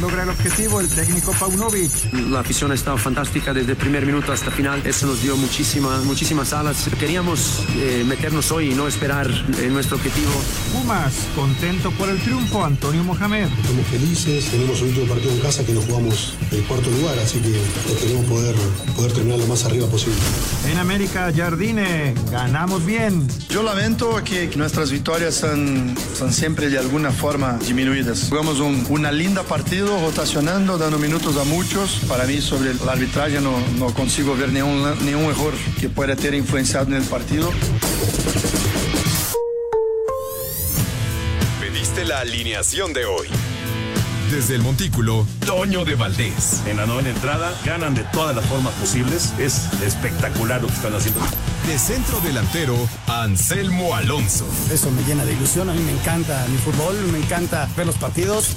Logra el objetivo, el técnico Paunovic. La afición ha estado fantástica desde el primer minuto hasta el final. Eso nos dio muchísima, muchísimas alas. Queríamos eh, meternos hoy y no esperar en nuestro objetivo. Pumas, contento por el triunfo, Antonio Mohamed. Estamos felices, tenemos el último partido en casa que nos jugamos el cuarto lugar, así que queremos poder, poder terminar lo más arriba posible. En América, Jardine, ganamos bien. Yo lamento que nuestras victorias son, son siempre de alguna forma disminuidas. Jugamos un, una linda partido, rotacionando, dando minutos a muchos. Para mí, sobre el arbitraje, no, no consigo ver ningún, ningún error que pueda ter influenciado en el partido. Pediste la alineación de hoy. Desde el Montículo, Toño de Valdés. En la novena entrada ganan de todas las formas posibles. Es espectacular lo que están haciendo. De centro delantero, Anselmo Alonso. Eso me llena de ilusión. A mí me encanta mi fútbol, me encanta ver los partidos.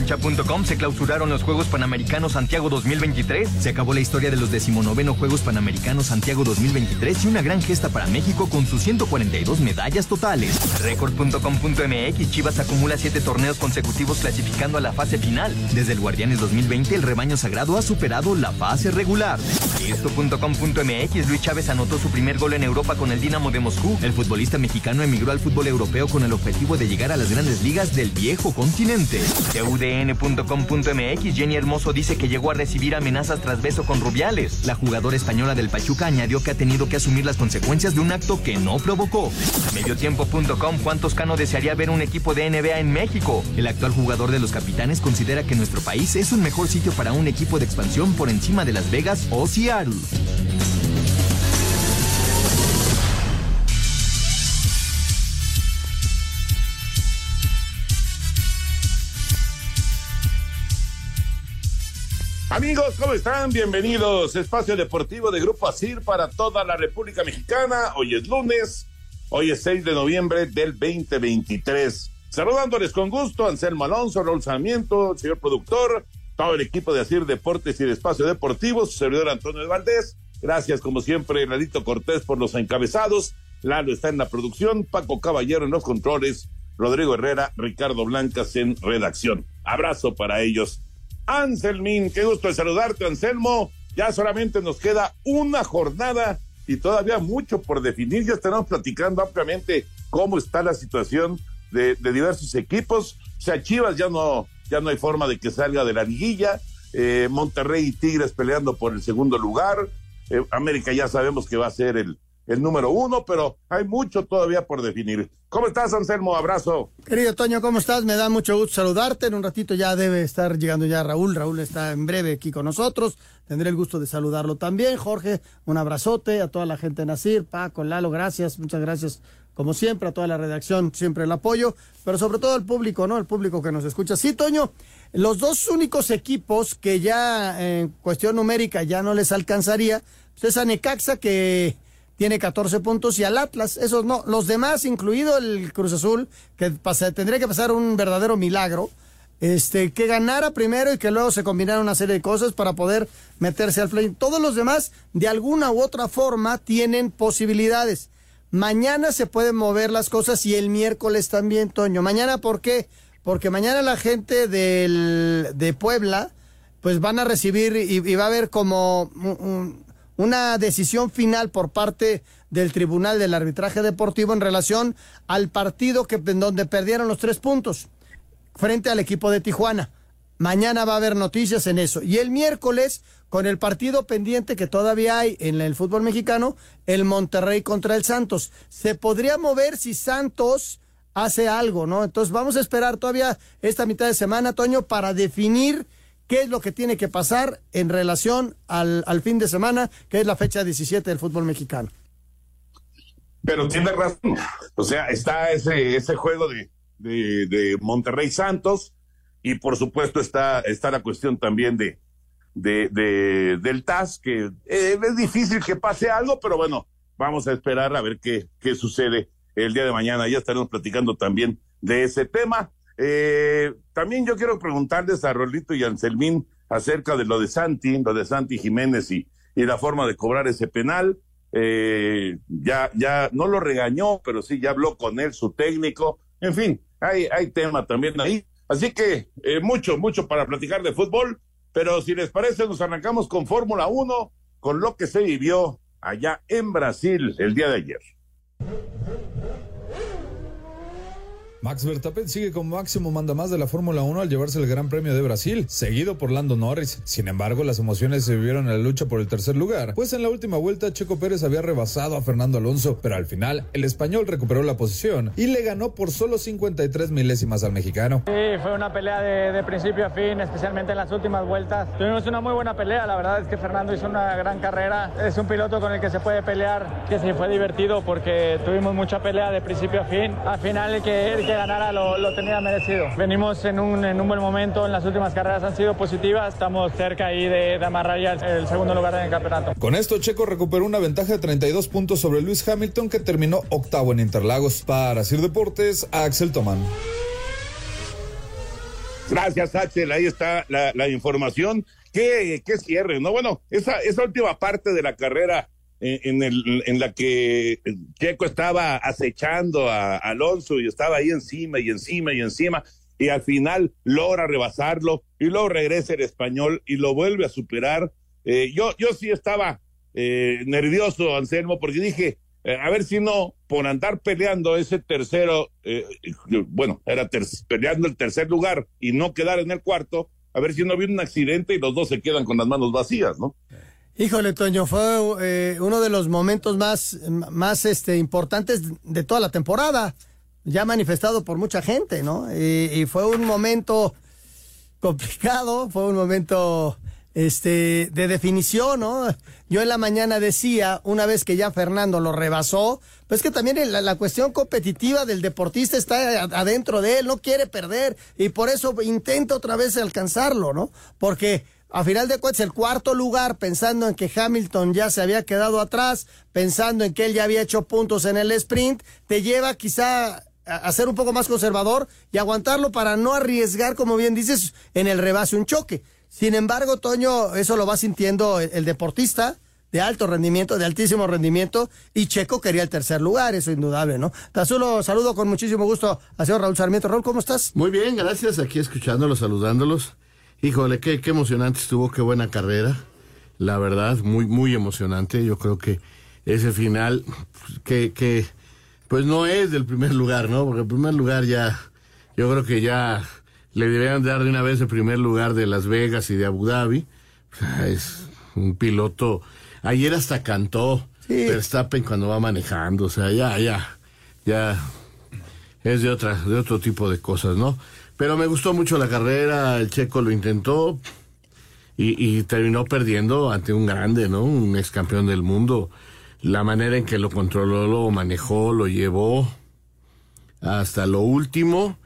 Cancha.com se clausuraron los Juegos Panamericanos Santiago 2023. Se acabó la historia de los decimonoveno Juegos Panamericanos Santiago 2023 y una gran gesta para México con sus 142 medallas totales. Record.com.mx Chivas acumula siete torneos consecutivos clasificando a la fase final. Desde el Guardianes 2020 el rebaño sagrado ha superado la fase regular. Esto.com.mx Luis Chávez anotó su primer gol en Europa con el Dinamo de Moscú. El futbolista mexicano emigró al fútbol europeo con el objetivo de llegar a las grandes ligas del viejo continente. UDN.com.mx, Jenny Hermoso dice que llegó a recibir amenazas tras beso con Rubiales. La jugadora española del Pachuca añadió que ha tenido que asumir las consecuencias de un acto que no provocó. Mediotiempo.com, Juan Toscano desearía ver un equipo de NBA en México. El actual jugador de los capitanes considera que nuestro país es un mejor sitio para un equipo de expansión por encima de Las Vegas o Seattle. Amigos, ¿cómo están? Bienvenidos. Espacio Deportivo de Grupo ASIR para toda la República Mexicana. Hoy es lunes, hoy es 6 de noviembre del 2023. Saludándoles con gusto, Anselmo Alonso, Raúl Sarmiento, señor productor, todo el equipo de ASIR Deportes y el Espacio Deportivo, su servidor Antonio Valdés. Gracias, como siempre, Lalito Cortés por los encabezados. Lalo está en la producción, Paco Caballero en los controles, Rodrigo Herrera, Ricardo Blancas en redacción. Abrazo para ellos. Anselmín, qué gusto de saludarte, Anselmo. Ya solamente nos queda una jornada y todavía mucho por definir. Ya estaremos platicando ampliamente cómo está la situación de, diversos equipos. O sea, Chivas ya no, ya no hay forma de que salga de la liguilla. Eh, Monterrey y Tigres peleando por el segundo lugar. Eh, América ya sabemos que va a ser el, el número uno, pero hay mucho todavía por definir. ¿Cómo estás, Anselmo? Abrazo. Querido Toño, ¿cómo estás? Me da mucho gusto saludarte. En un ratito ya debe estar llegando ya Raúl. Raúl está en breve aquí con nosotros. Tendré el gusto de saludarlo también. Jorge, un abrazote a toda la gente de Nacir, Paco, Lalo, gracias, muchas gracias. Como siempre, a toda la redacción, siempre el apoyo, pero sobre todo al público, ¿no? El público que nos escucha. Sí, Toño, los dos únicos equipos que ya en cuestión numérica ya no les alcanzaría, pues es a que tiene 14 puntos y al Atlas, esos no, los demás, incluido el Cruz Azul, que tendría que pasar un verdadero milagro, este, que ganara primero y que luego se combinara una serie de cosas para poder meterse al play. Todos los demás, de alguna u otra forma, tienen posibilidades. Mañana se pueden mover las cosas y el miércoles también, Toño. Mañana, ¿por qué? Porque mañana la gente del, de Puebla, pues van a recibir y, va a haber como un, una decisión final por parte del Tribunal del Arbitraje Deportivo en relación al partido que, en donde perdieron los tres puntos frente al equipo de Tijuana. Mañana va a haber noticias en eso. Y el miércoles, con el partido pendiente que todavía hay en el fútbol mexicano, el Monterrey contra el Santos. Se podría mover si Santos hace algo, ¿no? Entonces vamos a esperar todavía esta mitad de semana, Toño, para definir qué es lo que tiene que pasar en relación al, fin de semana, que es la fecha 17 del fútbol mexicano. Pero tiene razón. O sea, está ese, ese juego de, de, Monterrey Santos y por supuesto está, está la cuestión también de, de, del TAS, que eh, es difícil que pase algo, pero bueno, vamos a esperar a ver qué, qué sucede el día de mañana. Ya estaremos platicando también de ese tema. Eh, también yo quiero preguntarles a Rolito y Anselmín acerca de lo de Santi, lo de Santi Jiménez y, y la forma de cobrar ese penal. Eh, ya, ya no lo regañó, pero sí ya habló con él, su técnico. En fin, hay, hay tema también ahí. Así que eh, mucho, mucho para platicar de fútbol. Pero si les parece, nos arrancamos con Fórmula 1, con lo que se vivió allá en Brasil el día de ayer. Max Verstappen sigue como máximo manda más de la Fórmula 1 al llevarse el Gran Premio de Brasil, seguido por Lando Norris. Sin embargo, las emociones se vivieron en la lucha por el tercer lugar, pues en la última vuelta Checo Pérez había rebasado a Fernando Alonso, pero al final el español recuperó la posición y le ganó por solo 53 milésimas al mexicano. Sí, fue una pelea de, de principio a fin, especialmente en las últimas vueltas. Tuvimos una muy buena pelea, la verdad es que Fernando hizo una gran carrera. Es un piloto con el que se puede pelear, que sí fue divertido porque tuvimos mucha pelea de principio a fin. Al final el que, el que ganara lo, lo, tenía merecido. Venimos en un, en un, buen momento, en las últimas carreras han sido positivas, estamos cerca ahí de, de amarrar ya el, el, segundo lugar en el campeonato. Con esto Checo recuperó una ventaja de 32 puntos sobre Luis Hamilton que terminó octavo en Interlagos. Para Sir Deportes, Axel Tomán. Gracias Axel, ahí está la, la información. ¿Qué, qué cierre, ¿no? Bueno, esa, esa última parte de la carrera en, el, en la que Checo estaba acechando a, Alonso y estaba ahí encima y encima y encima y al final logra rebasarlo y luego regresa el español y lo vuelve a superar. Eh, yo, yo sí estaba eh, nervioso, Anselmo, porque dije, eh, a ver si no, por andar peleando ese tercero, bueno, era ter peleando el tercer lugar y no quedar en el cuarto, a ver si no viene un accidente y los dos se quedan con las manos vacías, ¿no? Híjole, Toño, fue eh, uno de los momentos más, más este, importantes de toda la temporada, ya manifestado por mucha gente, ¿no? Y, y, fue un momento complicado, fue un momento este, de definición, ¿no? Yo en la mañana decía, una vez que ya Fernando lo rebasó, pues que también la, la cuestión competitiva del deportista está adentro de él, no quiere perder y por eso intenta otra vez alcanzarlo, ¿no? Porque a final de cuentas, el cuarto lugar, pensando en que Hamilton ya se había quedado atrás, pensando en que él ya había hecho puntos en el sprint, te lleva quizá a ser un poco más conservador y aguantarlo para no arriesgar, como bien dices, en el rebase un choque. Sin embargo, Toño, eso lo va sintiendo el, deportista de alto rendimiento, de altísimo rendimiento, y Checo quería el tercer lugar, eso indudable, ¿no? Tazulo, saludo con muchísimo gusto a señor Raúl Sarmiento. Raúl, ¿cómo estás? Muy bien, gracias, aquí escuchándolos, saludándolos. Híjole, qué, qué emocionante estuvo, qué buena carrera. La verdad, muy, muy emocionante. Yo creo que ese final, que, que, pues no es del primer lugar, ¿no? Porque el primer lugar ya, yo creo que ya le deberían dar de una vez el primer lugar de Las Vegas y de Abu Dhabi. Es un piloto. Ayer hasta cantó sí. Verstappen cuando va manejando. O sea, ya, ya, ya es de otra, de otro tipo de cosas, ¿no? Pero me gustó mucho la carrera, el checo lo intentó y, terminó perdiendo ante un grande, ¿no? Un ex campeón del mundo. La manera en que lo controló, lo manejó, lo llevó hasta lo último.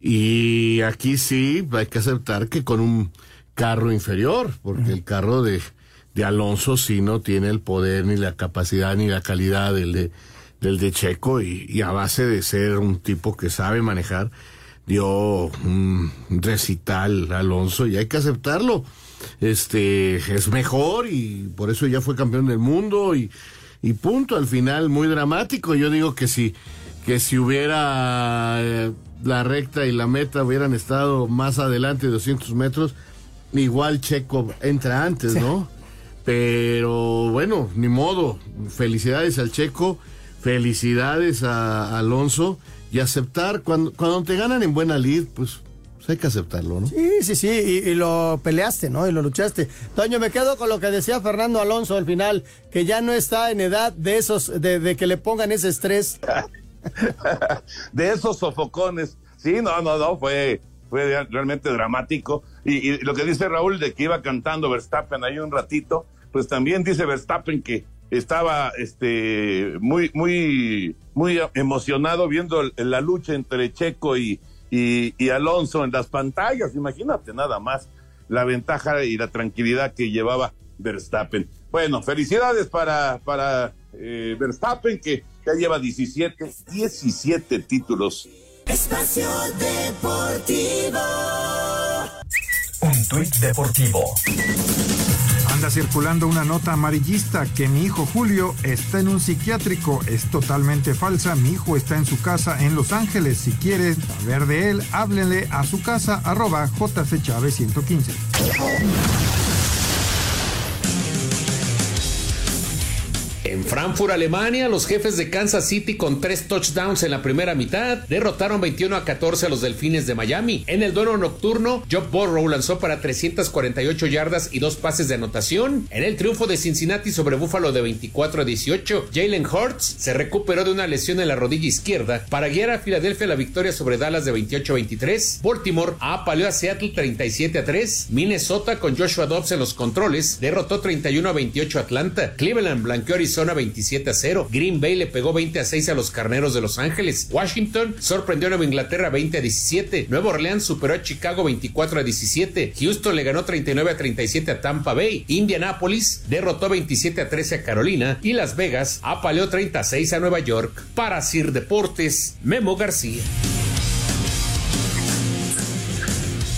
Y aquí sí hay que aceptar que con un carro inferior, porque el carro de, de Alonso sí no tiene el poder, ni la capacidad, ni la calidad del de, del de Checo, y a base de ser un tipo que sabe manejar, dio un recital Alonso y hay que aceptarlo. Este es mejor y por eso ya fue campeón del mundo y, y punto al final muy dramático. Yo digo que si que si hubiera eh, la recta y la meta hubieran estado más adelante 200 metros, igual Checo entra antes, sí. ¿no? Pero bueno, ni modo. Felicidades al Checo, felicidades a Alonso y aceptar cuando, cuando te ganan en buena lid, pues, pues, hay que aceptarlo, ¿no? Sí, sí, sí, y, y, lo peleaste, ¿no? Y lo luchaste. Toño, me quedo con lo que decía Fernando Alonso al final, que ya no está en edad de esos, de, de que le pongan ese estrés. de esos sofocones. Sí, no, no, no, fue, fue realmente dramático. Y, y, lo que dice Raúl de que iba cantando Verstappen ahí un ratito, pues también dice Verstappen que estaba este muy muy muy emocionado viendo la lucha entre Checo y, y, y, Alonso en las pantallas imagínate nada más la ventaja y la tranquilidad que llevaba Verstappen bueno felicidades para para eh, Verstappen, que ya lleva 17, 17 títulos. Espacio Deportivo. Un tuit deportivo. Anda circulando una nota amarillista que mi hijo Julio está en un psiquiátrico. Es totalmente falsa. Mi hijo está en su casa en Los Ángeles. Si quieren saber de él, háblenle a su casa arroba JC Chávez 115. En Frankfurt, Alemania, los jefes de Kansas City con tres touchdowns en la primera mitad derrotaron 21 a 14 a los Delfines de Miami. En el duelo nocturno, Joe Burrow lanzó para 348 yardas y dos pases de anotación. En el triunfo de Cincinnati sobre Buffalo de 24 a 18, Jalen Hurts se recuperó de una lesión en la rodilla izquierda para guiar a Filadelfia la victoria sobre Dallas de 28 a 23. Baltimore apaleó a Seattle 37 a 3. Minnesota con Joshua Dobbs en los controles derrotó 31 a 28 a Atlanta. Cleveland blanqueó a Arizona 27 a 0. Green Bay le pegó 20 a 6 a los Carneros de Los Ángeles. Washington sorprendió a Nueva Inglaterra 20 a 17. Nueva Orleans superó a Chicago 24 a 17. Houston le ganó 39 a 37 a Tampa Bay. Indianapolis derrotó 27 a 13 a Carolina. Y Las Vegas apaleó 36 a Nueva York. Para Sir Deportes, Memo García.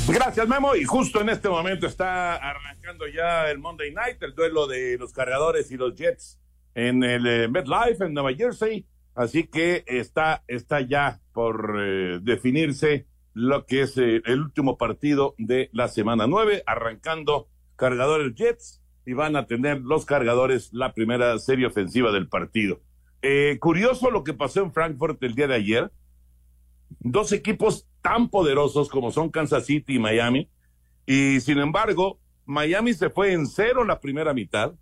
Gracias, Memo. Y justo en este momento está arrancando ya el Monday Night, el duelo de los cargadores y los Jets en el eh, MetLife en Nueva Jersey. Así que está, está ya por eh, definirse lo que es eh, el último partido de la semana 9, arrancando cargadores Jets y van a tener los cargadores la primera serie ofensiva del partido. curioso lo que pasó en Frankfurt el día de ayer. Dos equipos tan poderosos como son Kansas City y Miami. Y sin embargo, Miami se fue en cero la primera mitad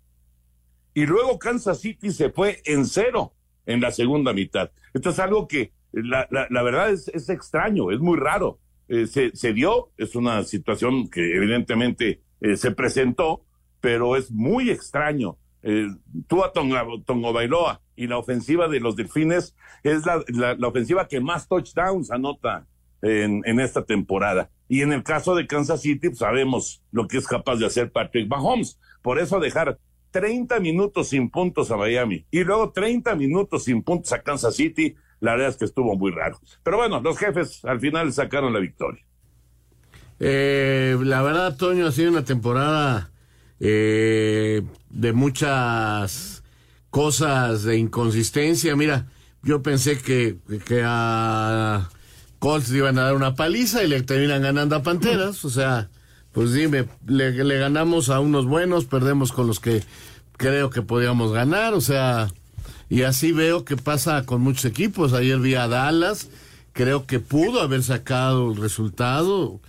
y luego Kansas City se fue en cero en la segunda mitad. Esto es algo que la, la, verdad es, es, extraño, es muy raro. Eh, se, se, dio, es una situación que evidentemente eh, se presentó, pero es muy extraño. Eh, Tua Tongo Bailoa y la ofensiva de los Delfines es la, la, ofensiva que más touchdowns anota en, en, esta temporada. Y en el caso de Kansas City, pues, sabemos lo que es capaz de hacer Patrick Mahomes. Por eso dejar 30 minutos sin puntos a Miami y luego 30 minutos sin puntos a Kansas City, la verdad es que estuvo muy raro. Pero bueno, los jefes al final sacaron la victoria. Eh, la verdad, Toño, ha sido una temporada eh, de muchas cosas de inconsistencia. Mira, yo pensé que, que a Colts iban a dar una paliza y le terminan ganando a Panteras. O sea, pues dime, le, le, ganamos a unos buenos, perdemos con los que creo que podíamos ganar, o sea, y así veo que pasa con muchos equipos. Ayer vi a Dallas, creo que pudo haber sacado el resultado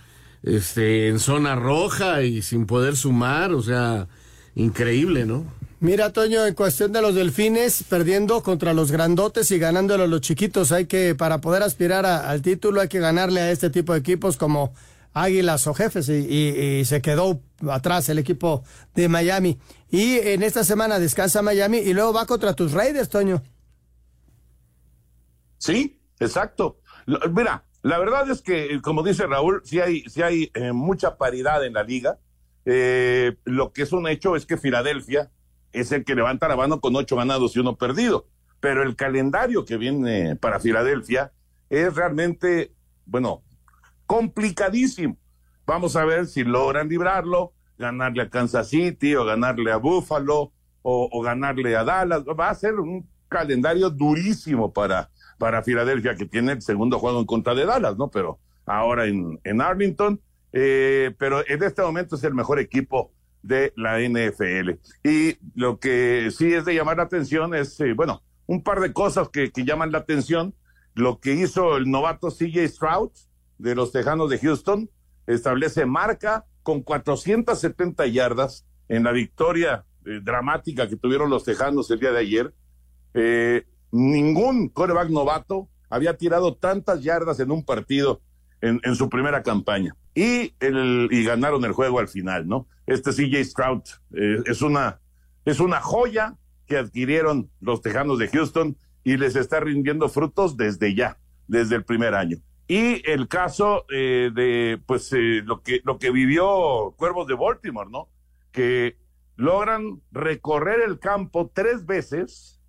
este, en zona roja y sin poder sumar, o sea, increíble, ¿no? Mira, Toño, en cuestión de los delfines, perdiendo contra los grandotes y ganándole a los chiquitos, hay que, para poder aspirar al título, hay que ganarle a este tipo de equipos como Águilas o Jefes y, se quedó atrás el equipo de Miami. Y en esta semana descansa Miami y luego va contra tus Raiders, Toño. Sí, exacto. Mira, la verdad es que, como dice Raúl, sí hay, hay eh, mucha paridad en la liga. Eh, lo que es un hecho es que Filadelfia es el que levanta la mano con ocho ganados y uno perdido. Pero el calendario que viene para Filadelfia es realmente, bueno, complicadísimo. Vamos a ver si logran librarlo, ganarle a Kansas City o ganarle a Buffalo o, ganarle a Dallas. Va a ser un calendario durísimo para, para Filadelfia, que tiene el segundo juego en contra de Dallas, ¿no? Pero ahora en, en Arlington, eh, pero en este momento es el mejor equipo de la NFL. Y lo que sí es de llamar la atención es, eh, bueno, un par de cosas que, que llaman la atención. Lo que hizo el novato CJ Stroud, de los Tejanos de Houston establece marca con 470 yardas en la victoria eh, dramática que tuvieron los Tejanos el día de ayer. Eh, ningún coreback novato había tirado tantas yardas en un partido en, su primera campaña. Y, el, y ganaron el juego al final, ¿no? Este CJ Stroud eh, es, una, es una joya que adquirieron los Tejanos de Houston y les está rindiendo frutos desde ya, desde el primer año. Y el caso eh, de, pues, eh, lo, que, lo que vivió Cuervos de Baltimore, ¿no? Que logran recorrer el campo tres veces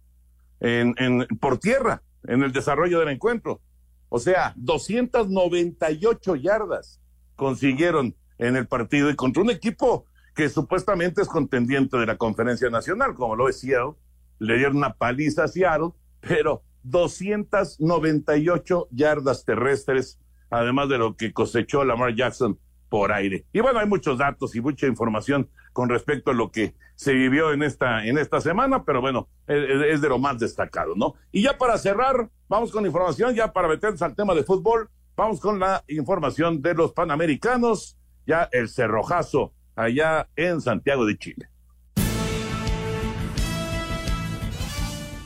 en, en, por tierra en el desarrollo del encuentro. O sea, 298 yardas consiguieron en el partido y contra un equipo que supuestamente es contendiente de la conferencia nacional, como lo es Seattle, le dieron una paliza a Seattle, pero 298 yardas terrestres, además de lo que cosechó Lamar Jackson por aire. Y bueno, hay muchos datos y mucha información con respecto a lo que se vivió en esta, en esta semana, pero bueno, es, de lo más destacado, ¿no? Y ya para cerrar, vamos con información, ya para meternos al tema de fútbol, vamos con la información de los Panamericanos, ya el cerrojazo allá en Santiago de Chile.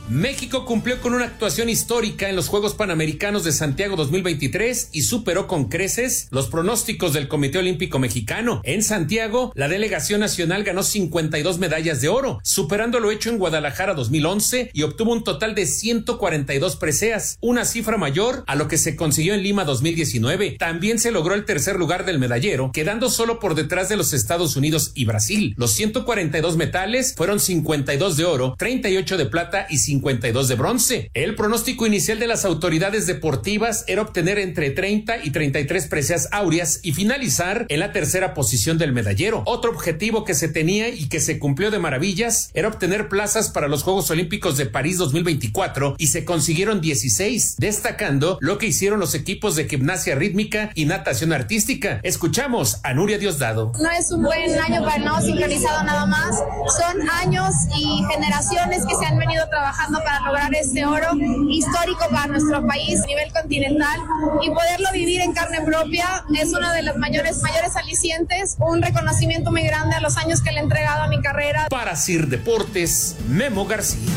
México cumplió con una actuación histórica en los Juegos Panamericanos de Santiago 2023 y superó con creces los pronósticos del Comité Olímpico Mexicano. En Santiago, la delegación nacional ganó 52 medallas de oro, superando lo hecho en Guadalajara 2011 y obtuvo un total de 142 preseas, una cifra mayor a lo que se consiguió en Lima 2019. También se logró el tercer lugar del medallero, quedando solo por detrás de los Estados Unidos y Brasil. Los 142 metales fueron 52 de oro, 38 de plata y 50 52 de bronce. El pronóstico inicial de las autoridades deportivas era obtener entre 30 y 33 preseas áureas y finalizar en la tercera posición del medallero. Otro objetivo que se tenía y que se cumplió de maravillas era obtener plazas para los Juegos Olímpicos de París 2024 y se consiguieron 16, destacando lo que hicieron los equipos de gimnasia rítmica y natación artística. Escuchamos a Nuria Diosdado. No es un buen año para no sincronizado nada más, son años y generaciones que se han venido trabajando para lograr este oro histórico para nuestro país a nivel continental y poderlo vivir en carne propia es uno de los mayores, mayores alicientes, un reconocimiento muy grande a los años que le he entregado a mi carrera. Para Sir Deportes, Memo García.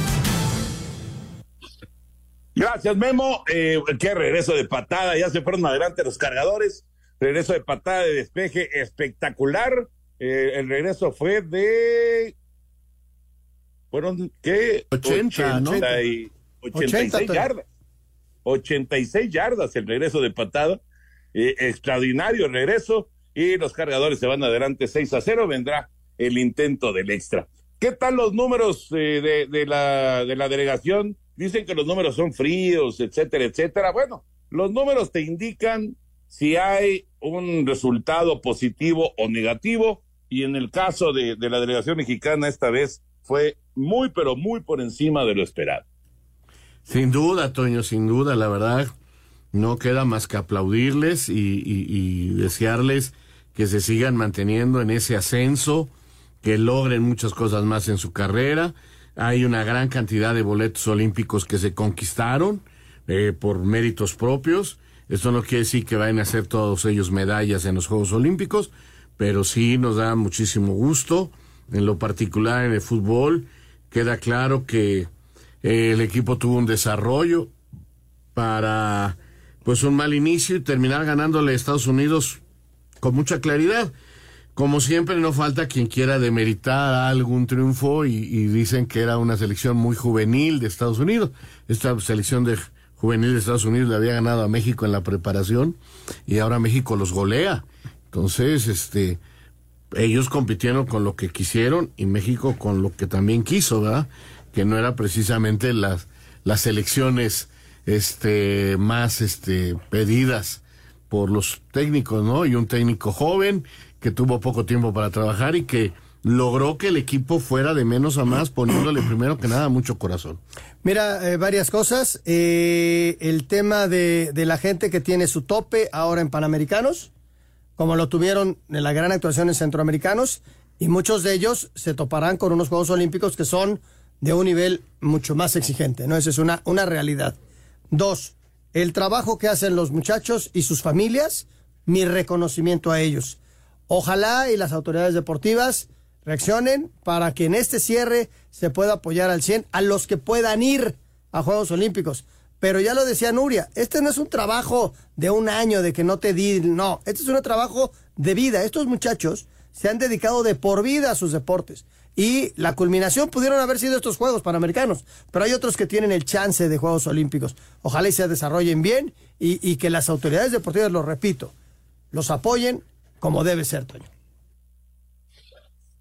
Gracias, Memo. Eh, qué regreso de patada. Ya se fueron adelante los cargadores. Regreso de patada de despeje espectacular. Eh, el regreso fue de fueron, ¿qué? 80, 80 y 86 yardas. 86 yardas el regreso de patada. Eh, extraordinario regreso. Y los cargadores se van adelante 6 a 0. Vendrá el intento del extra. ¿Qué tal los números eh, de, de, la, de la delegación? Dicen que los números son fríos, etcétera, etcétera. Bueno, los números te indican si hay un resultado positivo o negativo. Y en el caso de, de la delegación mexicana, esta vez fue muy, pero muy por encima de lo esperado. Sin duda, Toño, sin duda, la verdad, no queda más que aplaudirles y, desearles que se sigan manteniendo en ese ascenso, que logren muchas cosas más en su carrera. Hay una gran cantidad de boletos olímpicos que se conquistaron eh, por méritos propios. Esto no quiere decir que vayan a hacer todos ellos medallas en los Juegos Olímpicos, pero sí nos da muchísimo gusto en lo particular en el fútbol. Queda claro que eh, el equipo tuvo un desarrollo para pues un mal inicio y terminar ganándole a Estados Unidos con mucha claridad. Como siempre, no falta quien quiera demeritar algún triunfo y, y, dicen que era una selección muy juvenil de Estados Unidos. Esta selección de juvenil de Estados Unidos le había ganado a México en la preparación y ahora México los golea. Entonces, este, ellos compitieron con lo que quisieron y México con lo que también quiso, ¿verdad? Que no era precisamente las, las elecciones este, más este, pedidas por los técnicos, ¿no? Y un técnico joven que tuvo poco tiempo para trabajar y que logró que el equipo fuera de menos a más, poniéndole primero que nada mucho corazón. Mira, eh, varias cosas. Eh, el tema de, de la gente que tiene su tope ahora en Panamericanos como lo tuvieron en la gran actuación en centroamericanos, y muchos de ellos se toparán con unos Juegos Olímpicos que son de un nivel mucho más exigente, ¿no? Esa es una, una realidad. Dos, el trabajo que hacen los muchachos y sus familias, mi reconocimiento a ellos. Ojalá y las autoridades deportivas reaccionen para que en este cierre se pueda apoyar al 100 a los que puedan ir a Juegos Olímpicos. Pero ya lo decía Nuria, este no es un trabajo de un año, de que no te di, no, este es un trabajo de vida. Estos muchachos se han dedicado de por vida a sus deportes. Y la culminación pudieron haber sido estos Juegos Panamericanos, pero hay otros que tienen el chance de Juegos Olímpicos. Ojalá y se desarrollen bien y, que las autoridades deportivas, lo repito, los apoyen como debe ser, Toño.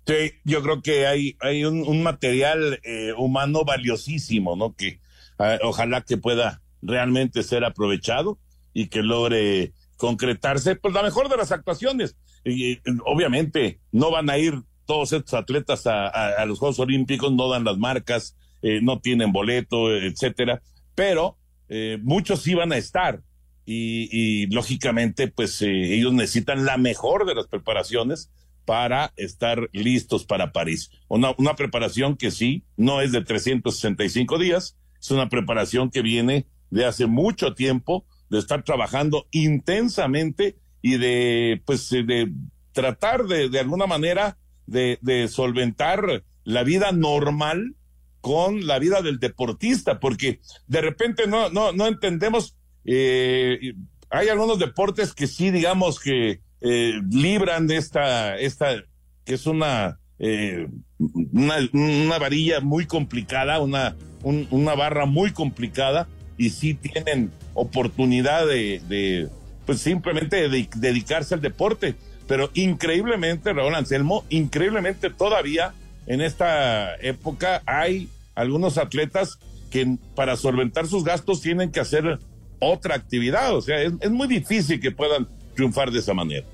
Sí, yo creo que hay, hay un, material eh, humano valiosísimo, ¿no? Que, eh, ojalá que pueda realmente ser aprovechado y que logre concretarse, pues la mejor de las actuaciones. Y, obviamente no van a ir todos estos atletas a, los Juegos Olímpicos, no dan las marcas, eh, no tienen boleto, etcétera, pero eh, muchos sí van a estar. Y, lógicamente, pues eh, ellos necesitan la mejor de las preparaciones para estar listos para París. Una, una preparación que sí, no es de 365 días, es una preparación que viene de hace mucho tiempo, de estar trabajando intensamente y de, pues, eh, de tratar de, de alguna manera de, solventar la vida normal con la vida del deportista, porque de repente no, no, no entendemos, eh, hay algunos deportes que sí, digamos que eh, libran de esta, esta, que es una, eh, una, varilla muy complicada, una, una barra muy complicada, y sí tienen oportunidad de, pues simplemente de, dedicarse al deporte. Pero increíblemente, Raúl Anselmo, increíblemente todavía en esta época hay algunos atletas que para solventar sus gastos tienen que hacer otra actividad. O sea, es muy difícil que puedan triunfar de esa manera.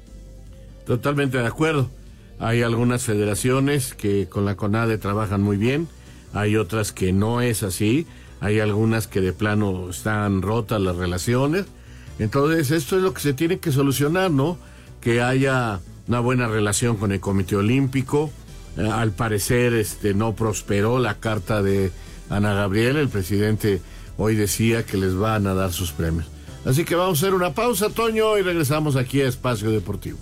Totalmente de acuerdo. Hay algunas federaciones que con la CONADE trabajan muy bien, hay otras que no es así hay algunas que de plano están rotas las relaciones. Entonces, esto es lo que se tiene que solucionar, ¿no? Que haya una buena relación con el Comité Olímpico. Eh, al parecer, este, no prosperó la carta de Ana Gabriel. El presidente hoy decía que les van a dar sus premios. Así que vamos a hacer una pausa, Toño, y regresamos aquí a Espacio Deportivo.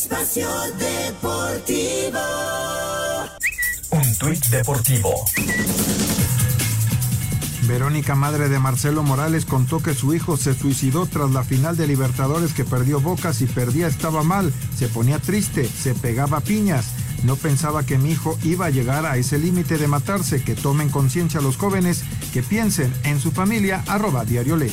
Espacio Deportivo. Un tuit deportivo. Verónica, madre de Marcelo Morales, contó que su hijo se suicidó tras la final de Libertadores que perdió Bocas y perdía estaba mal, se ponía triste, se pegaba piñas. No pensaba que mi hijo iba a llegar a ese límite de matarse, que tomen conciencia los jóvenes, que piensen en su familia, arroba diario ley.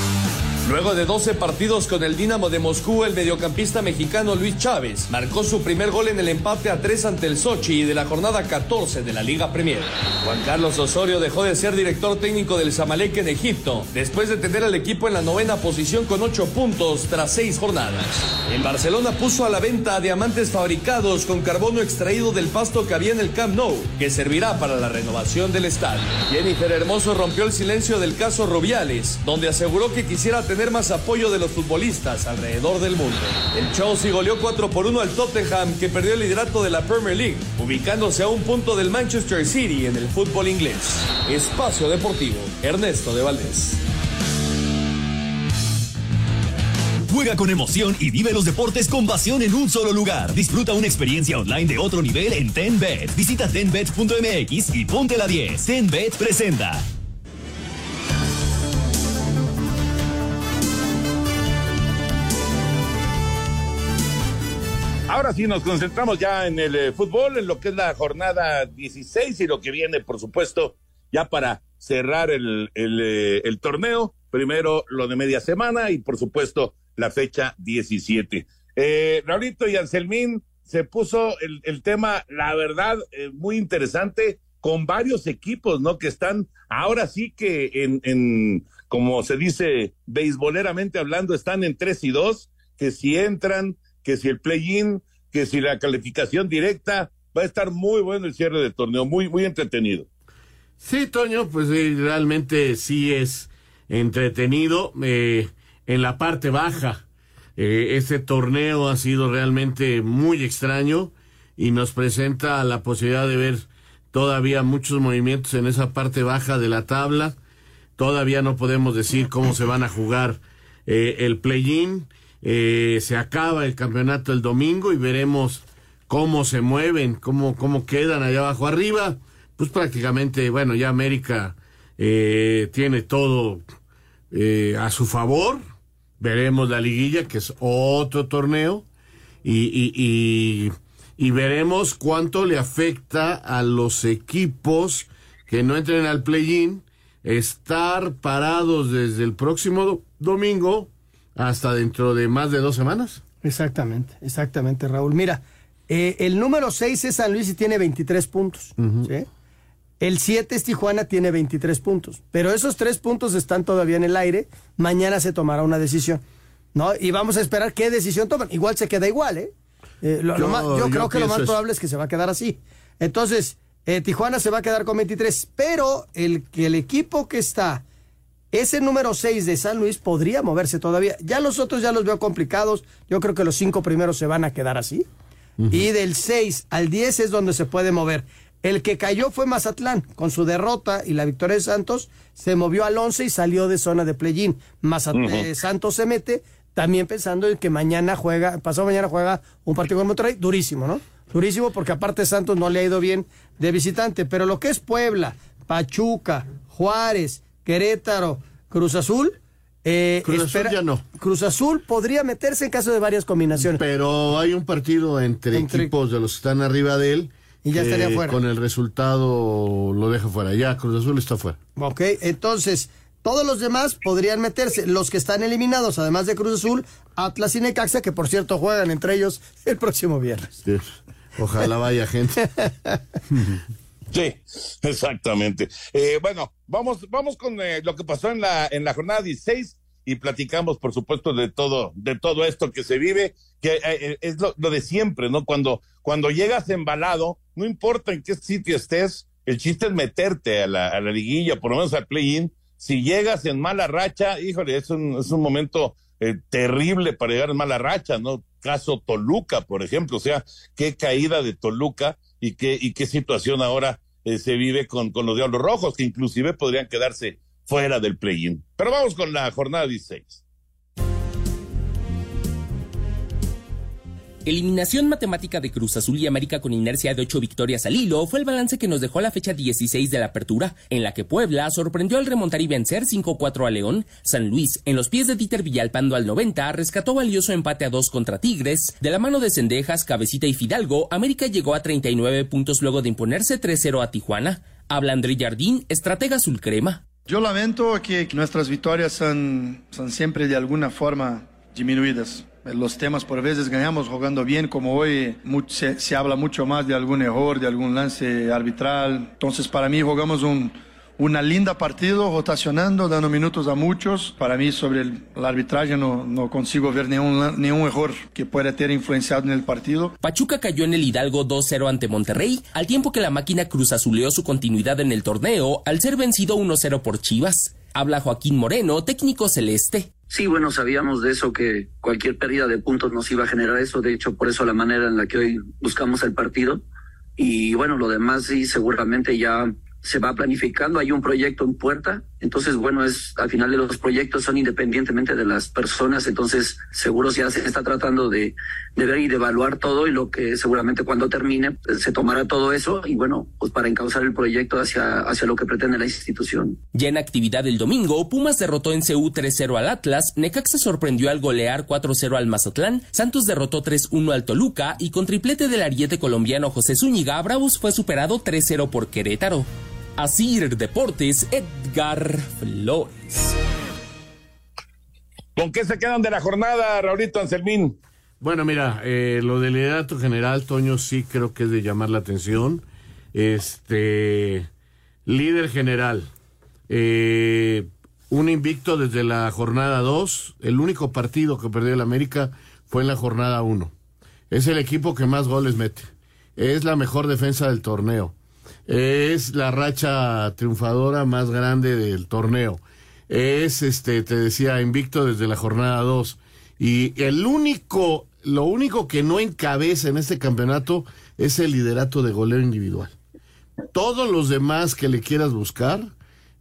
Luego de 12 partidos con el Dinamo de Moscú, el mediocampista mexicano Luis Chávez marcó su primer gol en el empate a 3 ante el Sochi de la jornada 14 de la Liga Premier. Juan Carlos Osorio dejó de ser director técnico del Zamalek en Egipto, después de tener al equipo en la novena posición con 8 puntos tras 6 jornadas. En Barcelona puso a la venta diamantes fabricados con carbono extraído del pasto que había en el Camp Nou, que servirá para la renovación del estadio. Jennifer Hermoso rompió el silencio del caso Rubiales, donde aseguró que quisiera tener más apoyo de los futbolistas alrededor del mundo. El Chelsea goleó 4 por 1 al Tottenham, que perdió el liderato de la Premier League, ubicándose a un punto del Manchester City en el fútbol inglés. Espacio Deportivo, Ernesto de Valdés. Juega con emoción y vive los deportes con pasión en un solo lugar. Disfruta una experiencia online de otro nivel en TenBet. Visita tenbet.mx y ponte la 10. TenBet presenta. Ahora sí nos concentramos ya en el eh, fútbol, en lo que es la jornada 16 y lo que viene, por supuesto, ya para cerrar el, eh, el torneo. Primero lo de media semana y, por supuesto, la fecha 17. Eh, Raulito y Anselmín se puso el, el tema, la verdad, eh, muy interesante con varios equipos, ¿no? Que están ahora sí que en, en como se dice beisboleramente hablando, están en 3 y 2, que si entran, que si el play-in, que si la calificación directa, va a estar muy bueno el cierre del torneo, muy, muy entretenido. Sí, Toño, pues realmente sí es entretenido. Eh, en la parte baja, eh, este torneo ha sido realmente muy extraño y nos presenta la posibilidad de ver todavía muchos movimientos en esa parte baja de la tabla. Todavía no podemos decir cómo se van a jugar eh, el play-in eh, se acaba el campeonato el domingo y veremos cómo se mueven, cómo, cómo quedan allá abajo. Arriba, pues prácticamente, bueno, ya América eh, tiene todo eh, a su favor. Veremos la liguilla, que es otro torneo, y, y, y, y veremos cuánto le afecta a los equipos que no entren al play-in estar parados desde el próximo do- domingo hasta dentro de más de dos semanas. Exactamente, exactamente, Raúl. Mira, eh, el número 6 es San Luis y tiene 23 puntos. ¿sí? El 7 es Tijuana, tiene 23 puntos. Pero esos tres puntos están todavía en el aire. Mañana se tomará una decisión. ¿no? Y vamos a esperar qué decisión toman. Igual se queda igual, ¿eh? Eh, lo- lo Yo- más- yo, yo creo que lo más probable es que se va a quedar así. Entonces, eh, Tijuana se va a quedar con 23, pero el, el equipo que está, ese número 6 de San Luis podría moverse todavía. Ya los otros ya los veo complicados. Yo creo que los cinco primeros se van a quedar así. Y del 6 al 10 es donde se puede mover. El que cayó fue Mazatlán. Con su derrota y la victoria de Santos, se movió al 11 y salió de zona de play-in. Eh, Santos se mete, también pensando en que mañana juega, pasado mañana juega un partido con Monterrey, durísimo, ¿no? Durísimo porque aparte Santos no le ha ido bien de visitante. Pero lo que es Puebla, Pachuca, Juárez, Querétaro, Cruz Azul. eh, Cruz Azul ya no. Cruz Azul podría meterse en caso de varias combinaciones. Pero hay un partido entre, Entre- equipos de los que están arriba de él. Y ya estaría fuera. Con el resultado lo deja fuera. Ya, Cruz Azul está fuera. Ok, entonces todos los demás podrían meterse. Los que están eliminados, además de Cruz Azul, Atlas y Necaxa, que por cierto juegan entre ellos el próximo viernes. Ojalá vaya gente. Sí, exactamente. Eh, bueno, vamos, vamos con eh, lo que pasó en la, en la jornada 16 y platicamos, por supuesto, de todo, de todo esto que se vive, que eh, eh, es lo, lo de siempre, ¿no? Cuando, cuando llegas embalado, no importa en qué sitio estés, el chiste es meterte a la, a la liguilla, por lo menos al play-in. Si llegas en mala racha, híjole, es un, es un momento eh, terrible para llegar en mala racha, ¿no? Caso Toluca, por ejemplo, o sea, qué caída de Toluca y qué, y qué situación ahora eh, se vive con, con los Diablos Rojos, que inclusive podrían quedarse fuera del play-in. Pero vamos con la jornada 16. Eliminación matemática de Cruz Azul y América con inercia de 8 victorias al hilo fue el balance que nos dejó la fecha 16 de la apertura, en la que Puebla sorprendió al remontar y vencer 5-4 a León. San Luis, en los pies de Dieter Villalpando al 90, rescató valioso empate a 2 contra Tigres. De la mano de Cendejas, Cabecita y Fidalgo, América llegó a 39 puntos luego de imponerse 3-0 a Tijuana. Habla André Jardín, estratega azul crema. Yo lamento que nuestras victorias son, son siempre de alguna forma disminuidas. Los temas por veces ganamos jugando bien, como hoy se, habla mucho más de algún error, de algún lance arbitral. Entonces para mí jugamos un, una linda partido, rotacionando, dando minutos a muchos. Para mí sobre el, el arbitraje no, no consigo ver ningún, ningún error que pueda ter influenciado en el partido. Pachuca cayó en el Hidalgo 2-0 ante Monterrey, al tiempo que la máquina Cruz azuleó su continuidad en el torneo al ser vencido 1-0 por Chivas. Habla Joaquín Moreno, técnico celeste. Sí, bueno, sabíamos de eso, que cualquier pérdida de puntos nos iba a generar eso. De hecho, por eso la manera en la que hoy buscamos el partido. Y bueno, lo demás sí, seguramente ya se va planificando. Hay un proyecto en puerta. Entonces, bueno, es al final de los proyectos son independientemente de las personas. Entonces, seguro ya se está tratando de, ver y de evaluar todo y lo que seguramente cuando termine pues, se tomará todo eso y bueno, pues para encauzar el proyecto hacia, hacia lo que pretende la institución. Ya en actividad el domingo, Pumas derrotó en CU 3-0 al Atlas, Necaxa sorprendió al golear 4-0 al Mazatlán, Santos derrotó 3-1 al Toluca y con triplete del ariete colombiano José Zúñiga, Bravos fue superado 3-0 por Querétaro. Asir Deportes, Edgar Flores. ¿Con qué se quedan de la jornada, Raulito Anselmín? Bueno, mira, eh, lo del liderato general, Toño, sí creo que es de llamar la atención. Este, líder general, eh, un invicto desde la jornada 2. El único partido que perdió el América fue en la jornada 1. Es el equipo que más goles mete. Es la mejor defensa del torneo. Es la racha triunfadora más grande del torneo. Es, este, te decía, invicto desde la jornada 2. Y el único, lo único que no encabeza en este campeonato es el liderato de goleo individual. Todos los demás que le quieras buscar,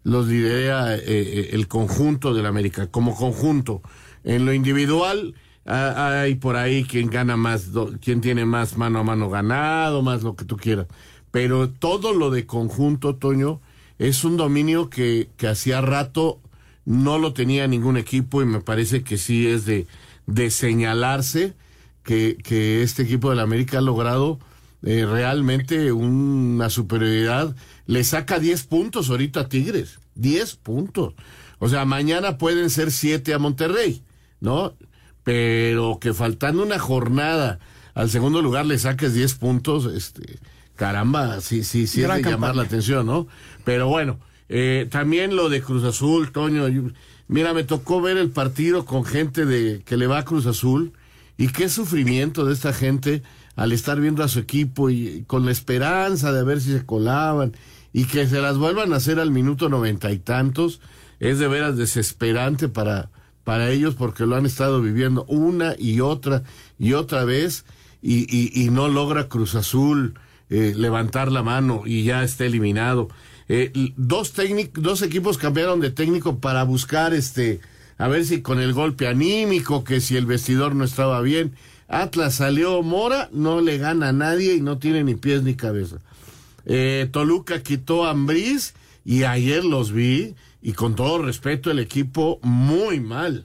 los lidera eh, eh, el conjunto del América, como conjunto. En lo individual, hay por ahí quien gana más, quien tiene más mano a mano ganado, más lo que tú quieras. Pero todo lo de conjunto, Toño, es un dominio que, que hacía rato no lo tenía ningún equipo y me parece que sí es de, de señalarse que, que este equipo del América ha logrado eh, realmente una superioridad. Le saca 10 puntos ahorita a Tigres. 10 puntos. O sea, mañana pueden ser 7 a Monterrey, ¿no? Pero que faltando una jornada al segundo lugar le saques 10 puntos, este, caramba, sí, sí, sí es de llamar la atención, ¿no? Pero bueno, eh, también lo de Cruz Azul, Toño, mira, me tocó ver el partido con gente de que le va a Cruz Azul y qué sufrimiento de esta gente al estar viendo a su equipo y, con la esperanza de ver si se colaban y que se las vuelvan a hacer al minuto noventa y tantos, es de veras desesperante para, para ellos porque lo han estado viviendo una y otra y otra vez y, y, no logra Cruz Azul eh, levantar la mano y ya está eliminado. Eh, dos, dos equipos cambiaron de técnico para buscar este a ver si con el golpe anímico, que si el vestidor no estaba bien. Atlas salió Mora, no le gana a nadie y no tiene ni pies ni cabeza. Eh, Toluca quitó a Ambriz y ayer los vi y con todo respeto el equipo muy mal.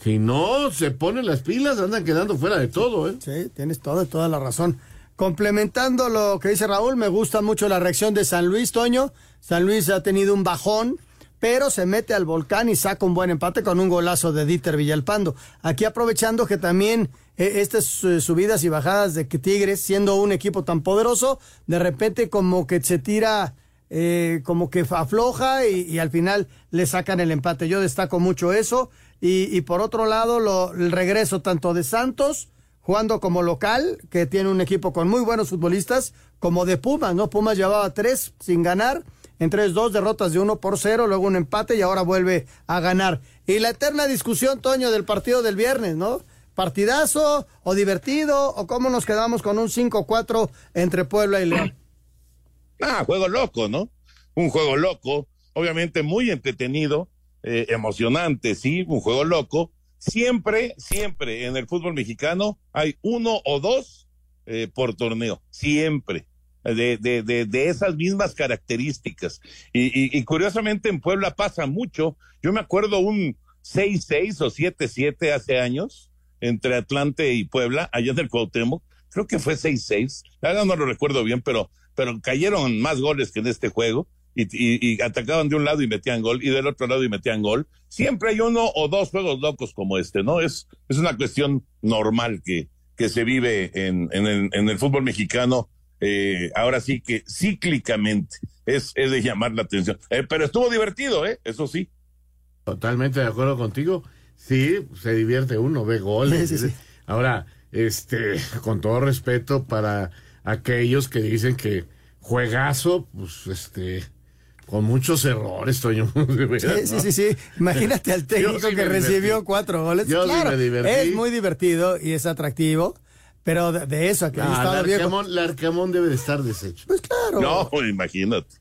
Si no se ponen las pilas, andan quedando fuera de todo, ¿eh? Sí, tienes toda, toda la razón. Complementando lo que dice Raúl, me gusta mucho la reacción de San Luis, Toño. San Luis ha tenido un bajón, pero se mete al volcán y saca un buen empate con un golazo de Dieter Villalpando. Aquí aprovechando que también eh, estas eh, subidas y bajadas de Tigres, siendo un equipo tan poderoso, de repente como que se tira, eh, como que afloja y, al final le sacan el empate. Yo destaco mucho eso. Y, por otro lado, el regreso tanto de Santos, jugando como local, que tiene un equipo con muy buenos futbolistas, como de Pumas, ¿no? Pumas llevaba tres sin ganar, entre dos derrotas de uno por cero, luego un empate y ahora vuelve a ganar. Y la eterna discusión, Toño, del partido del viernes, ¿no? ¿Partidazo o divertido o cómo nos quedamos con un 5-4 entre Puebla y León? Ah, juego loco, ¿no? Un juego loco, obviamente muy entretenido, eh, emocionante, sí, un juego loco. Siempre, siempre en el fútbol mexicano hay uno o dos eh, por torneo, siempre. De, de, de, de, esas mismas características. Y, y, y, curiosamente en Puebla pasa mucho. Yo me acuerdo un 6-6 o 7-7 hace años entre Atlante y Puebla, allá en el Cuauhtémoc. Creo que fue 6-6. La verdad no lo recuerdo bien, pero, pero cayeron más goles que en este juego y, y, y, atacaban de un lado y metían gol y del otro lado y metían gol. Siempre hay uno o dos juegos locos como este, ¿no? Es, es una cuestión normal que, que se vive en, en, el, en el fútbol mexicano. Eh, ahora sí que cíclicamente es, es de llamar la atención. Eh, pero estuvo divertido, ¿eh? Eso sí. Totalmente de acuerdo contigo. Sí, se divierte uno, ve goles. Sí, sí, sí. Ahora, este, con todo respeto para aquellos que dicen que juegazo, pues este con muchos errores, Toño. Sí, sí, sí, sí. Imagínate al técnico sí que recibió cuatro goles. Yo claro, sí me divertí. es muy divertido y es atractivo, pero de, de eso a que Ah, estado viejo. el Arcamón debe de estar deshecho. Pues claro. No, imagínate.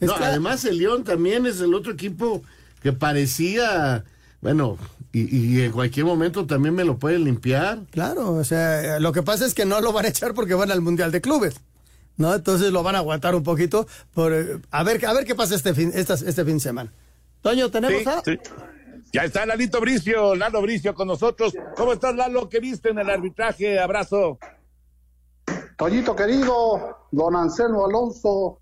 No, además el León también es el otro equipo que parecía, bueno, y, y, en cualquier momento también me lo pueden limpiar. Claro, o sea, lo que pasa es que no lo van a echar porque van al Mundial de Clubes. ¿No? Entonces lo van a aguantar un poquito por eh, a ver a ver qué pasa este fin esta, este fin de semana. Toño, tenemos Sí, a sí. Ya está Lalito Bricio, Lalo Bricio con nosotros. ¿Cómo estás, Lalo? ¿Qué viste en el arbitraje? Abrazo. Toñito querido, don Anselmo Alonso,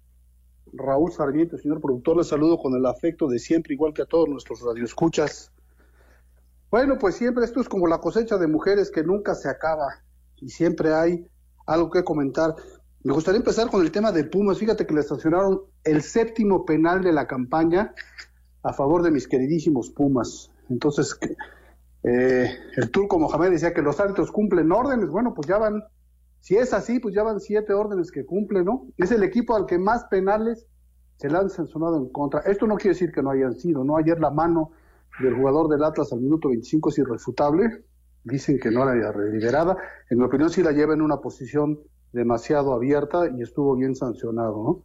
Raúl Sarmiento, señor productor, les saludo con el afecto de siempre, igual que a todos nuestros radioescuchas. Bueno, pues siempre esto es como la cosecha de mujeres que nunca se acaba y siempre hay algo que comentar. Me gustaría empezar con el tema de Pumas. Fíjate que le estacionaron el séptimo penal de la campaña a favor de mis queridísimos Pumas. Entonces, eh, el turco Mohamed decía que los árbitros cumplen órdenes. Bueno, pues ya van, si es así, pues ya van siete órdenes que cumplen, ¿no? Es el equipo al que más penales se le han sancionado en contra. Esto no quiere decir que no hayan sido, ¿no? Ayer la mano del jugador del Atlas al minuto 25 es irrefutable. Dicen que no era deliberada. En mi opinión, sí la lleva en una posición demasiado abierta y estuvo bien sancionado, ¿no?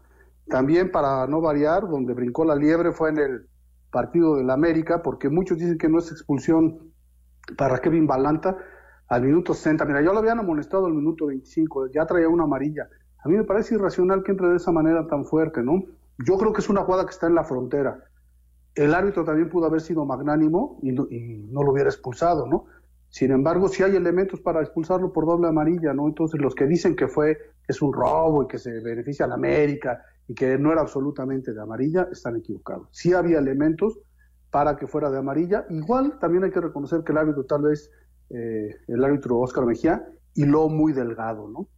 También para no variar, donde brincó la liebre fue en el partido del América, porque muchos dicen que no es expulsión para Kevin Balanta al minuto 60. Mira, yo lo habían amonestado al minuto 25, ya traía una amarilla. A mí me parece irracional que entre de esa manera tan fuerte, ¿no? Yo creo que es una jugada que está en la frontera. El árbitro también pudo haber sido magnánimo y no, y no lo hubiera expulsado, ¿no? Sin embargo, sí hay elementos para expulsarlo por doble amarilla, ¿no? Entonces, los que dicen que fue, es un robo y que se beneficia a la América y que no era absolutamente de amarilla, están equivocados. Sí había elementos para que fuera de amarilla. Igual también hay que reconocer que el árbitro tal vez, eh, el árbitro Oscar Mejía, hiló muy delgado, ¿no?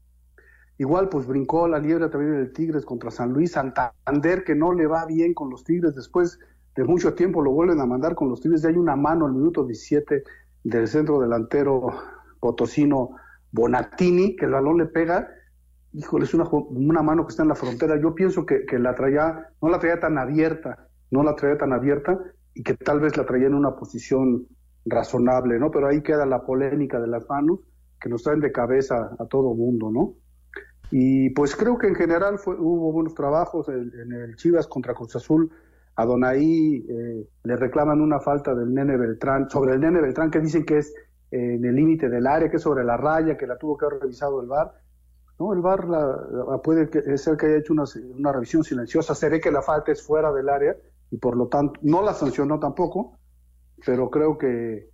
Igual pues brincó la liebre también del Tigres contra San Luis, Santander que no le va bien con los Tigres, después de mucho tiempo lo vuelven a mandar con los Tigres, ya hay una mano al minuto 17 del centro delantero potosino Bonatini, que el balón le pega, híjole, es una, una mano que está en la frontera, yo pienso que, que la traía, no la traía tan abierta, no la traía tan abierta y que tal vez la traía en una posición razonable, ¿no? Pero ahí queda la polémica de las manos que nos traen de cabeza a todo mundo, ¿no? Y pues creo que en general fue, hubo buenos trabajos en, el Chivas contra Cruz Azul. A Donaí eh, le reclaman una falta del Nene Beltrán, sobre el Nene Beltrán, que dicen que es eh, en el límite del área, que es sobre la raya, que la tuvo que haber revisado el VAR. No, el VAR la, puede ser que haya hecho una, una revisión silenciosa. Seré que la falta es fuera del área y por lo tanto no la sancionó tampoco, pero creo que,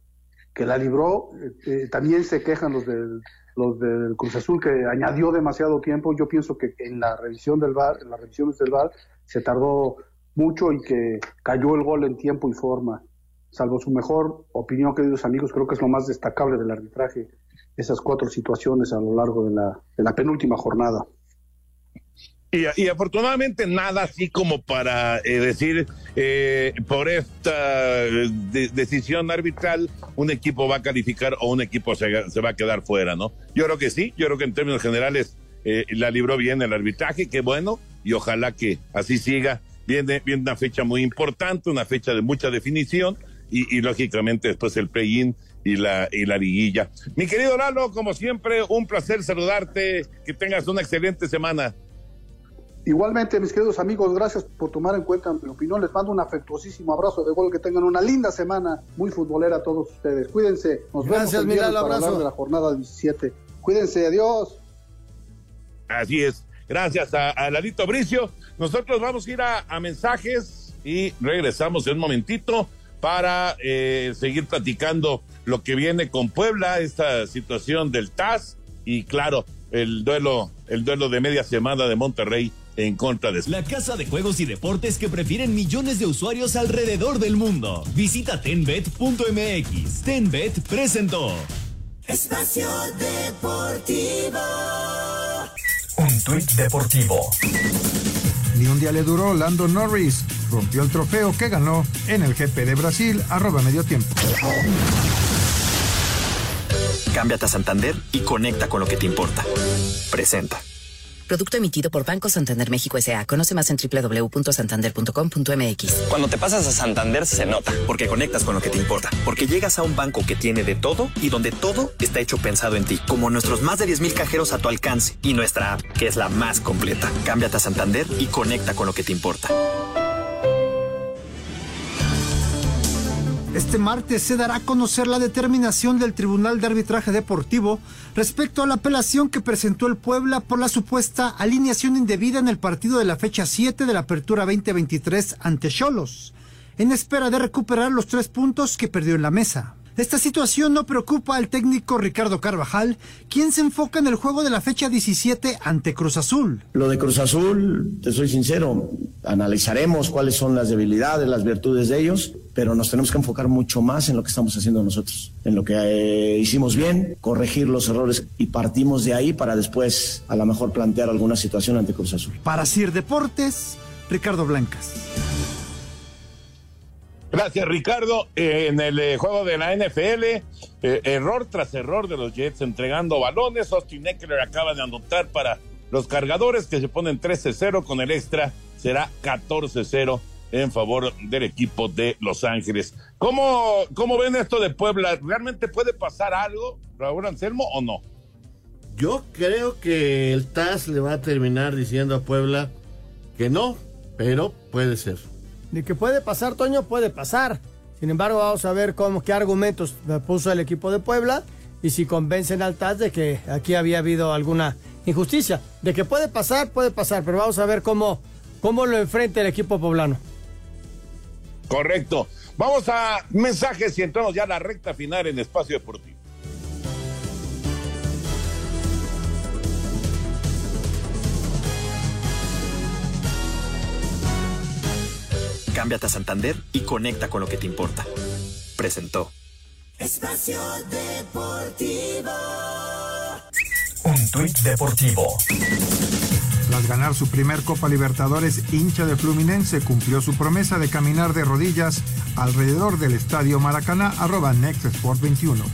que la libró. Eh, también se quejan los del los del Cruz Azul que añadió demasiado tiempo. Yo pienso que en la revisión del VAR, en las revisiones del VAR, se tardó mucho y que cayó el gol en tiempo y forma. Salvo su mejor opinión, queridos amigos, creo que es lo más destacable del arbitraje, esas cuatro situaciones a lo largo de la, de la penúltima jornada. Y, afortunadamente nada así como para eh, decir eh, por esta eh, decisión arbitral un equipo va a calificar o un equipo se, se, va a quedar fuera, ¿no? Yo creo que sí, yo creo que en términos generales la libró bien el arbitraje, qué bueno, y ojalá que así siga. Viene, viene una fecha muy importante, una fecha de mucha definición y, y lógicamente después el play-in y la, y la liguilla. Mi querido Lalo, como siempre, un placer saludarte, que tengas una excelente semana. Igualmente, mis queridos amigos, gracias por tomar en cuenta mi opinión. Les mando un afectuosísimo abrazo de gol. Que tengan una linda semana muy futbolera a todos ustedes. Cuídense. Nos gracias, vemos el para hablar de la jornada 17. Cuídense. Adiós. Así es. Gracias a, a Lalito Bricio. Nosotros vamos a ir a, mensajes y regresamos en un momentito para eh, seguir platicando lo que viene con Puebla, esta situación del TAS y claro, el duelo, el duelo de media semana de Monterrey en contra de La casa de juegos y deportes que prefieren millones de usuarios alrededor del mundo. Visita tenbet.mx. Tenbet presentó. Espacio Deportivo. Tuit deportivo. Ni un día le duró Lando Norris. Rompió el trofeo que ganó en el GP de Brasil, arroba medio tiempo. Cámbiate a Santander y conecta con lo que te importa. Presenta. Producto emitido por Banco Santander México S.A. Conoce más en www.santander.com.mx. Cuando te pasas a Santander se nota, porque conectas con lo que te importa. Porque llegas a un banco que tiene de todo y donde todo está hecho pensado en ti. Como nuestros más de 10.000 cajeros a tu alcance y nuestra app, que es la más completa. Cámbiate a Santander y conecta con lo que te importa. Este martes se dará a conocer la determinación del Tribunal de Arbitraje Deportivo respecto a la apelación que presentó el Puebla por la supuesta alineación indebida en el partido de la fecha 7 de la Apertura 2023 ante Cholos, en espera de recuperar los tres puntos que perdió en la mesa. Esta situación no preocupa al técnico Ricardo Carvajal, quien se enfoca en el juego de la fecha 17 ante Cruz Azul. Lo de Cruz Azul, te soy sincero, analizaremos cuáles son las debilidades, las virtudes de ellos, pero nos tenemos que enfocar mucho más en lo que estamos haciendo nosotros, en lo que eh, hicimos bien, corregir los errores y partimos de ahí para después a lo mejor plantear alguna situación ante Cruz Azul. Para Sir Deportes, Ricardo Blancas. Gracias, Ricardo. Eh, en el eh, juego de la NFL, eh, error tras error de los Jets entregando balones. Austin Eckler acaba de anotar para los cargadores que se ponen 13-0 con el extra. Será 14-0 en favor del equipo de Los Ángeles. ¿Cómo, ¿Cómo ven esto de Puebla? ¿Realmente puede pasar algo, Raúl Anselmo, o no? Yo creo que el TAS le va a terminar diciendo a Puebla que no, pero puede ser. De que puede pasar, Toño, puede pasar. Sin embargo, vamos a ver cómo, qué argumentos puso el equipo de Puebla y si convencen al TAS de que aquí había habido alguna injusticia. De que puede pasar, puede pasar, pero vamos a ver cómo, cómo lo enfrenta el equipo poblano. Correcto. Vamos a mensajes y entramos ya a la recta final en Espacio Deportivo. Cámbiate a Santander y conecta con lo que te importa. Presentó. Espacio Deportivo. Un tuit deportivo. Tras ganar su primer Copa Libertadores, hincha de Fluminense cumplió su promesa de caminar de rodillas alrededor del estadio Maracaná, arroba Next Sport 21.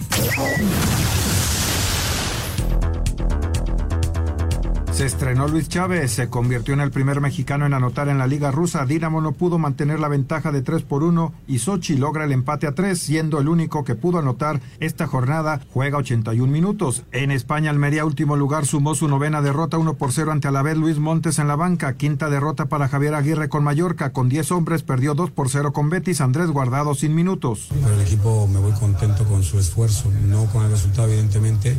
Se estrenó Luis Chávez, se convirtió en el primer mexicano en anotar en la Liga Rusa. Dinamo no pudo mantener la ventaja de 3 por 1 y Sochi logra el empate a 3, siendo el único que pudo anotar esta jornada. Juega 81 minutos. En España, Almería, último lugar, sumó su novena derrota 1 por 0 ante Alavés Luis Montes en la banca. Quinta derrota para Javier Aguirre con Mallorca. Con 10 hombres, perdió 2 por 0 con Betis. Andrés Guardado sin minutos. Pero el equipo me voy contento con su esfuerzo, no con el resultado, evidentemente.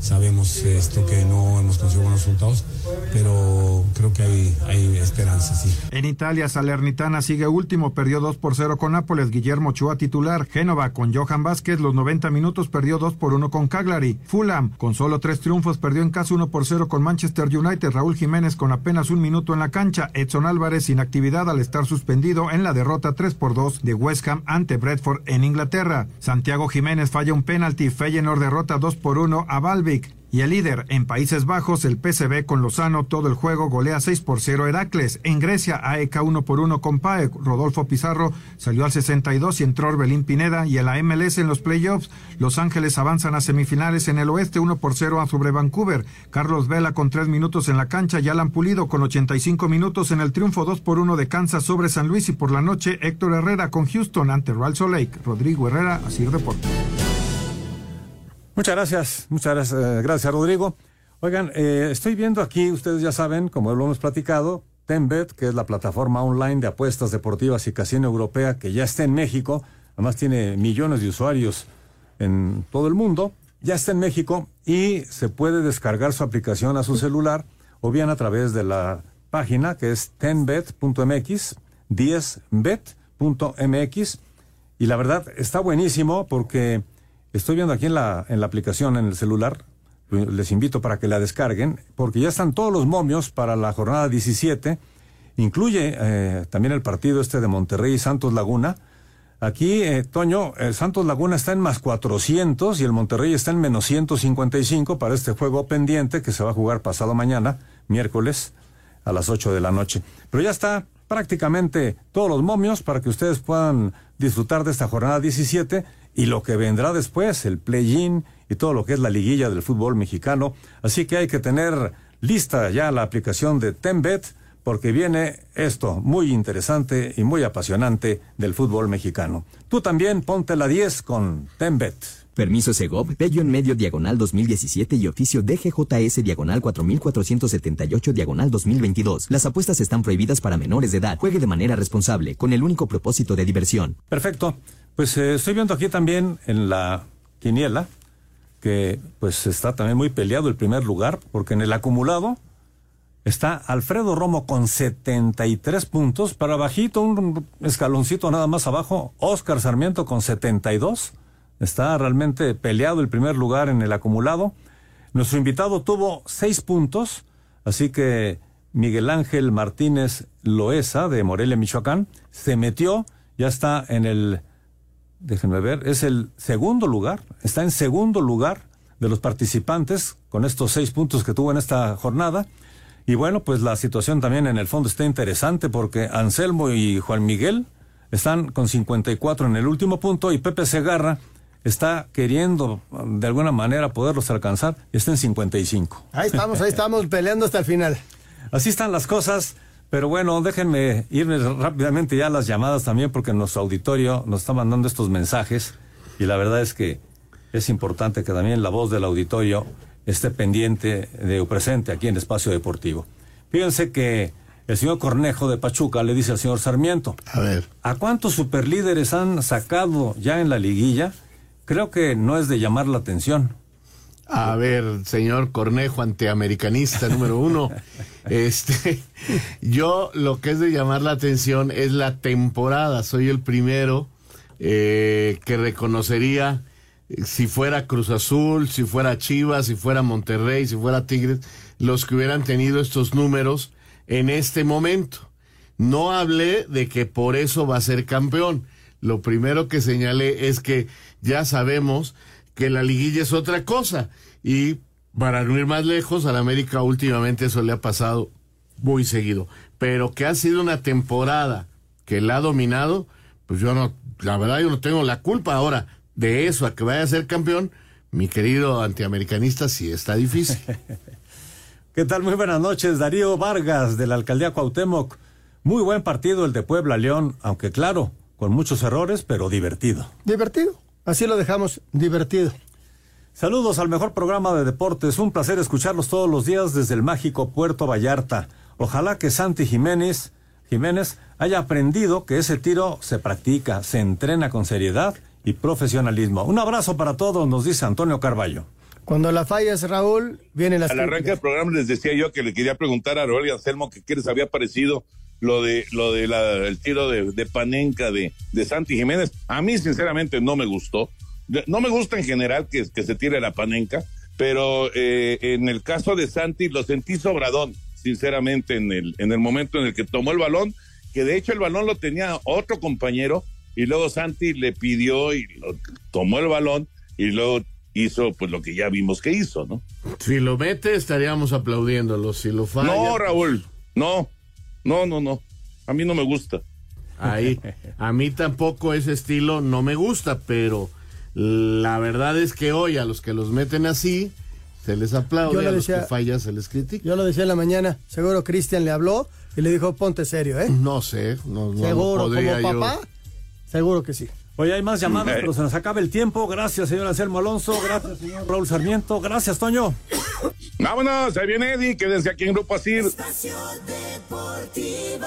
Sabemos esto que no hemos conseguido buenos resultados, pero creo que hay, esperanza, sí. En Italia, Salernitana sigue último, perdió 2 por 0 con Nápoles, Guillermo Ochoa titular. Génova con Johan Vázquez, los 90 minutos perdió 2 por 1 con Cagliari. Fulham con solo tres triunfos perdió en casa 1 por 0 con Manchester United. Raúl Jiménez con apenas un minuto en la cancha. Edson Álvarez sin actividad al estar suspendido en la derrota 3 por 2 de West Ham ante Bradford en Inglaterra. Santiago Jiménez falla un penalti. Feyenoord derrota 2 por 1 a Y el líder en Países Bajos, el PSV con Lozano, todo el juego golea 6 por 0 Heracles. En Grecia, AEK 1 por 1 con PAEK. Rodolfo Pizarro salió al 62 y entró Orbelín Pineda. Y en la MLS en los playoffs, Los Ángeles avanzan a semifinales en el oeste 1 por 0 sobre Vancouver. Carlos Vela con 3 minutos en la cancha y Alan Pulido con 85 minutos en el triunfo 2 por 1 de Kansas sobre San Luis. Y por la noche, Héctor Herrera con Houston ante Real Salt Lake. Rodrigo Herrera, Asir Deportes. Muchas gracias, muchas gracias, eh, gracias Rodrigo. Oigan, eh, estoy viendo aquí, ustedes ya saben, como lo hemos platicado, Tenbet, que es la plataforma online de apuestas deportivas y casino europea que ya está en México, además tiene millones de usuarios en todo el mundo, ya está en México y se puede descargar su aplicación a su celular o bien a través de la página que es tenbet.mx, 10bet.mx y la verdad está buenísimo porque Estoy viendo aquí en la, en la aplicación, en el celular, les invito para que la descarguen, porque ya están todos los momios para la jornada 17. Incluye eh, también el partido este de Monterrey y Santos Laguna. Aquí, eh, Toño, el Santos Laguna está en más 400 y el Monterrey está en menos 155 para este juego pendiente que se va a jugar pasado mañana, miércoles, a las 8 de la noche. Pero ya está prácticamente todos los momios para que ustedes puedan disfrutar de esta jornada 17 y lo que vendrá después, el play-in y todo lo que es la liguilla del fútbol mexicano. Así que hay que tener lista ya la aplicación de Tenbet porque viene esto muy interesante y muy apasionante del fútbol mexicano. Tú también ponte la 10 con Tenbet. Permiso Segov, Bello en medio diagonal 2017 y oficio DGJS diagonal 4478 diagonal 2022. Las apuestas están prohibidas para menores de edad. Juegue de manera responsable, con el único propósito de diversión. Perfecto. Pues eh, estoy viendo aquí también en la quiniela que pues está también muy peleado el primer lugar, porque en el acumulado está Alfredo Romo con 73 puntos, para bajito, un escaloncito nada más abajo, Oscar Sarmiento con 72. Está realmente peleado el primer lugar en el acumulado. Nuestro invitado tuvo seis puntos, así que Miguel Ángel Martínez Loesa de Morelia, Michoacán, se metió, ya está en el déjenme ver, es el segundo lugar, está en segundo lugar de los participantes con estos seis puntos que tuvo en esta jornada. Y bueno, pues la situación también en el fondo está interesante porque Anselmo y Juan Miguel están con 54 en el último punto y Pepe Segarra está queriendo de alguna manera poderlos alcanzar y está en 55. Ahí estamos, ahí estamos peleando hasta el final. Así están las cosas. Pero bueno, déjenme irme rápidamente ya a las llamadas también porque nuestro auditorio nos está mandando estos mensajes y la verdad es que es importante que también la voz del auditorio esté pendiente de presente aquí en Espacio Deportivo. Fíjense que el señor Cornejo de Pachuca le dice al señor Sarmiento, a ver, ¿a cuántos superlíderes han sacado ya en la liguilla? Creo que no es de llamar la atención. A ver, señor Cornejo, antiamericanista número uno. este, yo lo que es de llamar la atención es la temporada. Soy el primero eh, que reconocería eh, si fuera Cruz Azul, si fuera Chivas, si fuera Monterrey, si fuera Tigres, los que hubieran tenido estos números en este momento. No hablé de que por eso va a ser campeón. Lo primero que señalé es que ya sabemos que la liguilla es otra cosa. Y para no ir más lejos, al América últimamente eso le ha pasado muy seguido. Pero que ha sido una temporada que la ha dominado, pues yo no, la verdad yo no tengo la culpa ahora de eso, a que vaya a ser campeón. Mi querido antiamericanista, sí está difícil. ¿Qué tal? Muy buenas noches. Darío Vargas, de la alcaldía Cuauhtémoc. Muy buen partido el de Puebla León, aunque claro, con muchos errores, pero divertido. Divertido. Así lo dejamos, divertido. Saludos al mejor programa de deportes. Un placer escucharlos todos los días desde el mágico Puerto Vallarta. Ojalá que Santi Jiménez, Jiménez haya aprendido que ese tiro se practica, se entrena con seriedad y profesionalismo. Un abrazo para todos, nos dice Antonio Carballo. Cuando la fallas, Raúl, viene la Al arranque del programa les decía yo que le quería preguntar a Raúl y Anselmo que qué les había parecido lo de lo de la, el tiro de, de Panenca de, de Santi Jiménez. A mí, sinceramente, no me gustó. No me gusta en general que, que se tire la Panenca, pero eh, en el caso de Santi lo sentí sobradón, sinceramente, en el, en el momento en el que tomó el balón, que de hecho el balón lo tenía otro compañero, y luego Santi le pidió y lo, tomó el balón, y luego hizo pues lo que ya vimos que hizo, ¿no? Si lo mete, estaríamos aplaudiéndolo. Si lo falla. No, Raúl, no, no, no, no. A mí no me gusta. Ahí, a mí tampoco ese estilo no me gusta, pero la verdad es que hoy a los que los meten así, se les aplaude, Yo lo a los decía- que falla se les critica. Yo lo decía en la mañana, seguro Cristian le habló y le dijo, ponte serio, ¿eh? No sé, no, no seguro, podría como yo. papá, seguro que sí. Hoy hay más llamadas, pero se nos acaba el tiempo. Gracias, señor Anselmo Alonso. Gracias, señor Raúl Sarmiento. Gracias, Toño. Vámonos, ahí viene Eddie, quédense aquí en Grupo Asir. Deportivo.